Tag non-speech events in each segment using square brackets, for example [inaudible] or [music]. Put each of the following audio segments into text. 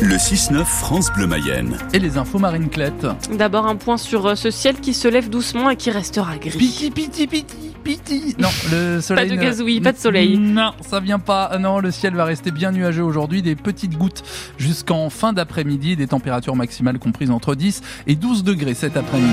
Le 6-9 France Bleu Mayenne. Et les infos Marine Clette. D'abord un point sur euh, ce ciel qui se lève doucement et qui restera gris. Piti, piti, piti, piti. Non, le soleil. [laughs] Pas de ne- gazouillis, pas de soleil. Non, ça vient pas. Non, le ciel va rester bien nuageux aujourd'hui. Des petites gouttes jusqu'en fin d'après-midi. Des températures maximales comprises entre 10 et 12 degrés cet après-midi.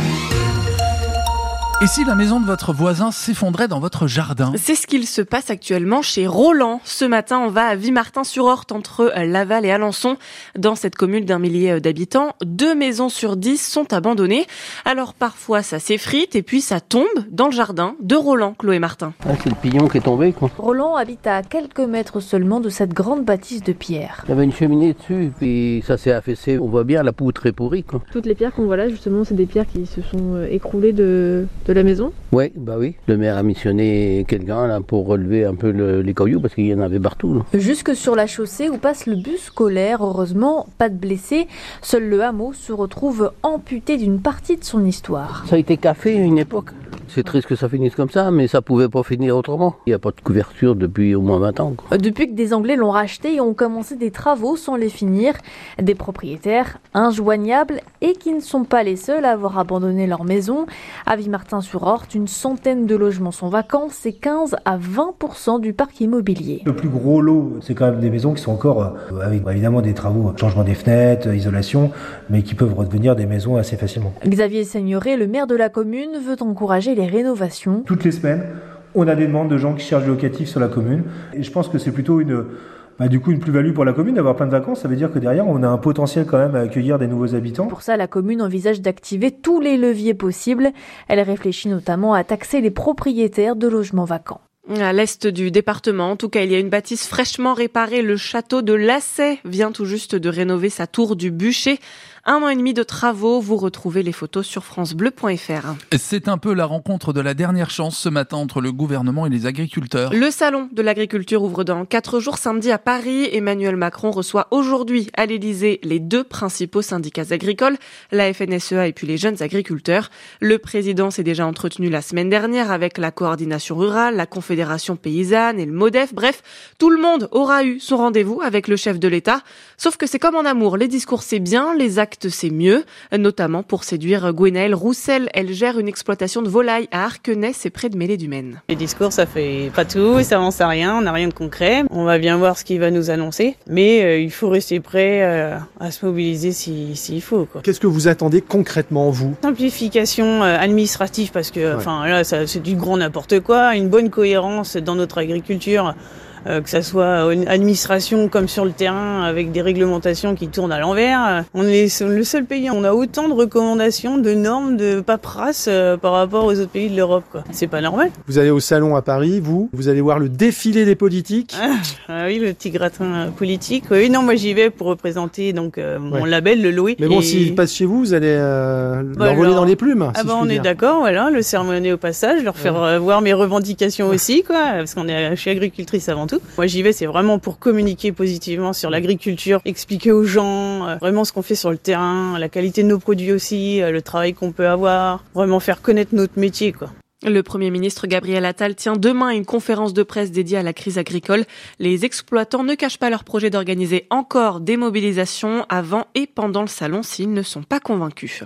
Et si la maison de votre voisin s'effondrait dans votre jardin C'est ce qu'il se passe actuellement chez Roland. Ce matin, on va à Vimartin-sur-Orte, entre euh, Laval et Alençon. Dans cette commune d'un millier euh, d'habitants, deux maisons sur dix sont abandonnées. Alors parfois, ça s'effrite et puis ça tombe dans le jardin de Roland, Chloé Martin. Ah, c'est le pignon qui est tombé, quoi. Roland habite à quelques mètres seulement de cette grande bâtisse de pierre. Il y avait une cheminée dessus, puis ça s'est affaissé. On voit bien la poutre est pourrie, quoi. Toutes les pierres qu'on voit là, justement, c'est des pierres qui se sont euh, écroulées de, de la maison? Oui, bah oui. Le maire a missionné quelqu'un là pour relever un peu le- les cailloux parce qu'il y en avait partout. là. Jusque sur la chaussée où passe le bus scolaire, heureusement, pas de blessés. Seul le hameau se retrouve amputé d'une partie de son histoire. Ça a été café à une époque. C'est triste que ça finisse comme ça, mais ça pouvait pas finir autrement. Il n'y a pas de couverture depuis au moins 20 ans. quoi. Depuis que des Anglais l'ont racheté et ont commencé des travaux sans les finir, des propriétaires injoignables et qui ne sont pas les seuls à avoir abandonné leur maison. À Vimartin-sur-Orte, une centaine de logements sont vacants, c'est 15 à 20% du parc immobilier. Le plus gros lot, c'est quand même des maisons qui sont encore euh, avec évidemment des travaux, changement des fenêtres, euh, isolation, mais qui peuvent redevenir des maisons assez facilement. Xavier Seigneuré, le maire de la commune, veut encourager les rénovations. Toutes les semaines, on a des demandes de gens qui cherchent du locatif sur la commune, et je pense que c'est plutôt une, bah, du coup une plus-value pour la commune d'avoir plein de vacances. Ça veut dire que derrière, on a un potentiel quand même à accueillir des nouveaux habitants. Pour ça, la commune envisage d'activer tous les leviers possibles. Elle réfléchit notamment à taxer les propriétaires de logements vacants. À l'est du département, en tout cas, il y a une bâtisse fraîchement réparée. Le château de Lassay vient tout juste de rénover sa tour du bûcher. Un an et demi de travaux. Vous retrouvez les photos sur francebleu.fr. C'est un peu la rencontre de la dernière chance ce matin entre le gouvernement et les agriculteurs. Le salon de l'agriculture ouvre dans quatre jours samedi à Paris. Emmanuel Macron reçoit aujourd'hui à l'Élysée les deux principaux syndicats agricoles, la FNSEA et puis les jeunes agriculteurs. Le président s'est déjà entretenu la semaine dernière avec la coordination rurale, la confédération paysanne et le MODEF. Bref, tout le monde aura eu son rendez-vous avec le chef de l'État. Sauf que c'est comme en amour, les discours c'est bien, les actes c'est mieux, notamment pour séduire Gwenaëlle Roussel. Elle gère une exploitation de volailles à Arquenay, c'est près de Mêlée du Maine. Les discours, ça fait pas tout, ça avance à rien, on n'a rien de concret. On va bien voir ce qu'il va nous annoncer, mais euh, il faut rester prêt euh, à se mobiliser si- s'il faut. Quoi. Qu'est-ce que vous attendez concrètement, vous? Simplification euh, administrative, parce que enfin là, c'est du grand n'importe quoi. Une bonne cohérence dans notre agriculture. Euh, que ça soit une administration comme sur le terrain avec des réglementations qui tournent à l'envers. On est le seul pays, on a autant de recommandations, de normes, de paperasse euh, par rapport aux autres pays de l'Europe. C'est pas normal. Vous allez au salon à Paris, vous Vous allez voir le défilé des politiques Ah oui, le petit gratin euh, politique. Oui, non, moi j'y vais pour représenter donc euh, mon Ouais. label, le Loé. Mais bon, Et- s'ils passent chez vous, vous allez euh, Bah leur voler alors- dans les plumes. Ah si bah je on est d'accord, voilà, le sermonner au passage, leur faire euh, voir mes revendications aussi, quoi, parce qu'on est, je suis agricultrice avant tout. Moi j'y vais, c'est vraiment pour communiquer positivement sur l'agriculture, expliquer aux gens euh, vraiment ce qu'on fait sur le terrain, la qualité de nos produits aussi, euh, le travail qu'on peut avoir, vraiment faire connaître notre métier, quoi. Le Premier ministre Gabriel Attal tient demain une conférence de presse dédiée à la crise agricole. Les exploitants ne cachent pas leur projet d'organiser encore des mobilisations avant et pendant le salon s'ils ne sont pas convaincus.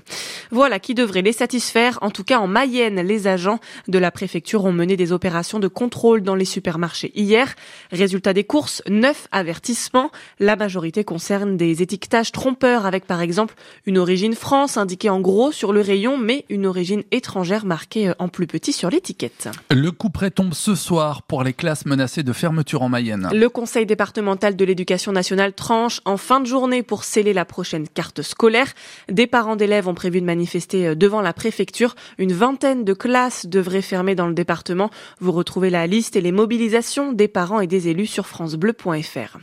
Voilà qui devrait les satisfaire. En tout cas, en Mayenne, les agents de la préfecture ont mené des opérations de contrôle dans les supermarchés hier. Résultat des courses, neuf avertissements. La majorité concerne des étiquetages trompeurs avec par exemple une origine France indiquée en gros sur le rayon mais une origine étrangère marquée en plus petit sur l'étiquette. Le coup près tombe ce soir pour les classes menacées de fermeture en Mayenne. Le Conseil départemental de l'éducation nationale tranche en fin de journée pour sceller la prochaine carte scolaire. Des parents d'élèves ont prévu de manifester devant la préfecture. Une vingtaine de classes devraient fermer dans le département. Vous retrouvez la liste et les mobilisations des parents et des élus sur francebleu.fr.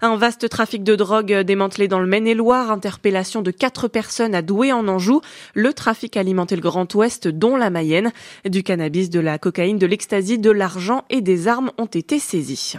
Un vaste trafic de drogue démantelé dans le Maine-et-Loire, interpellation de quatre personnes à Douai en Anjou. Le trafic alimentait le Grand Ouest, dont la Mayenne. Du Du cannabis, de la cocaïne, de l'ecstasy, de l'argent et des armes ont été saisis.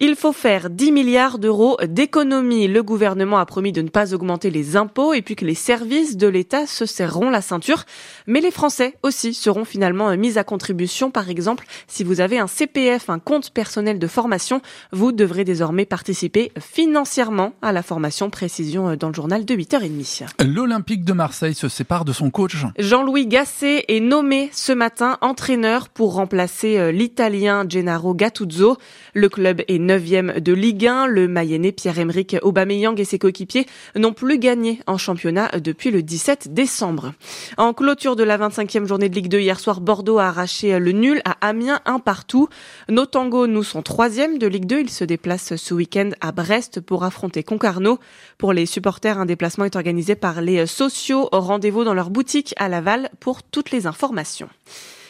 Il faut faire 10 milliards d'euros d'économies. Le gouvernement a promis de ne pas augmenter les impôts et puis que les services de l'État se serreront la ceinture. Mais les Français aussi seront finalement mis à contribution. Par exemple, si vous avez un CPF, un compte personnel de formation, vous devrez désormais participer financièrement à la formation. Précision dans le journal de 8h30. L'Olympique de Marseille se sépare de son coach. Jean-Louis Gasset est nommé ce matin entraîneur pour remplacer l'Italien Gennaro Gattuso. Le club est 9e de Ligue 1. Le Mayennais Pierre-Emerick Aubameyang et ses coéquipiers n'ont plus gagné en championnat depuis le 17 décembre. En clôture de la 25e journée de Ligue 2 hier soir, Bordeaux a arraché le nul à Amiens un partout. Nos tangos nous sont troisième de Ligue 2. Ils se déplacent ce week-end à Brest pour affronter Concarneau. Pour les supporters, un déplacement est organisé par les sociaux. Rendez-vous dans leur boutique à Laval pour toutes les informations.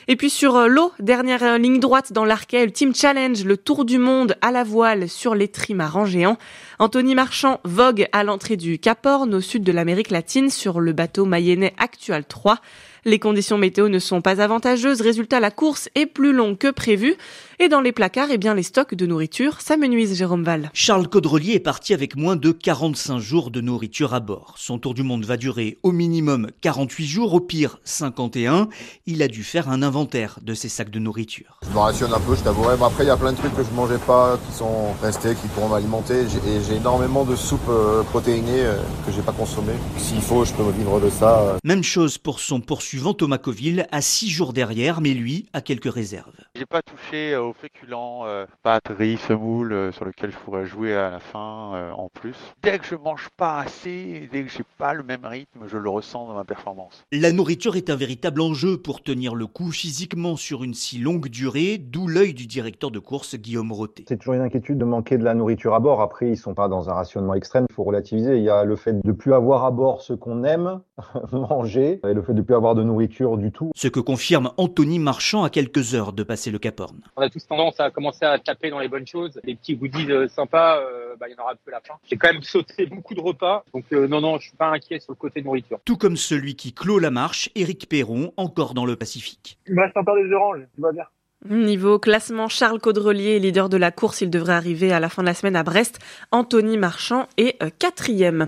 Et puis sur l'eau, dernière ligne droite dans l'arcade Team Challenge, le tour du monde à la voile sur les trimarans géants. Anthony Marchand vogue à l'entrée du Cap Horn au sud de l'Amérique latine sur le bateau mayennais Actual 3. Les conditions météo ne sont pas avantageuses. Résultat, la course est plus longue que prévu. Et dans les placards, eh bien, les stocks de nourriture s'amenuisent, Jérôme Val. Charles Caudrelier est parti avec moins de 45 jours de nourriture à bord. Son tour du monde va durer au minimum 48 jours, au pire 51. Il a dû faire un inventaire de ses sacs de nourriture. Je me rationne un peu, je t'avouerai. Mais après, il y a plein de trucs que je mangeais pas, qui sont restés, qui pourront m'alimenter. Et j'ai énormément de soupes protéinées que j'ai pas consommées. S'il faut, je peux me vivre de ça. Même chose pour son poursuivant Thomas Coville, à 6 jours derrière, mais lui a quelques réserves. J'ai pas touché aux féculents, euh, pâtes, riz, semoule, euh, sur lequel je pourrais jouer à la fin euh, en plus. Dès que je mange pas assez, dès que j'ai pas le même rythme, je le ressens dans ma performance. La nourriture est un véritable enjeu pour tenir le coup physiquement sur une si longue durée, d'où l'œil du directeur de course Guillaume Roté. C'est toujours une inquiétude de manquer de la nourriture à bord. Après, ils sont pas dans un rationnement extrême, il faut relativiser. Il y a le fait de plus avoir à bord ce qu'on aime [laughs] manger et le fait de plus avoir de nourriture du tout. Ce que confirme Anthony Marchand à quelques heures de passer le Cap Horn. On a tous tendance à commencer à taper dans les bonnes choses. Les petits goodies euh, sympas, euh, bah, il y en aura peu à la fin. J'ai quand même sauté [laughs] beaucoup de repas, donc euh, non, non, je suis pas inquiet sur le côté nourriture. Tout comme celui qui clôt la marche, Éric Perron, encore dans le Pacifique. Il me reste encore des oranges, tout va bien. Niveau classement, Charles Caudrelier, leader de la course, il devrait arriver à la fin de la semaine à Brest. Anthony Marchand est quatrième.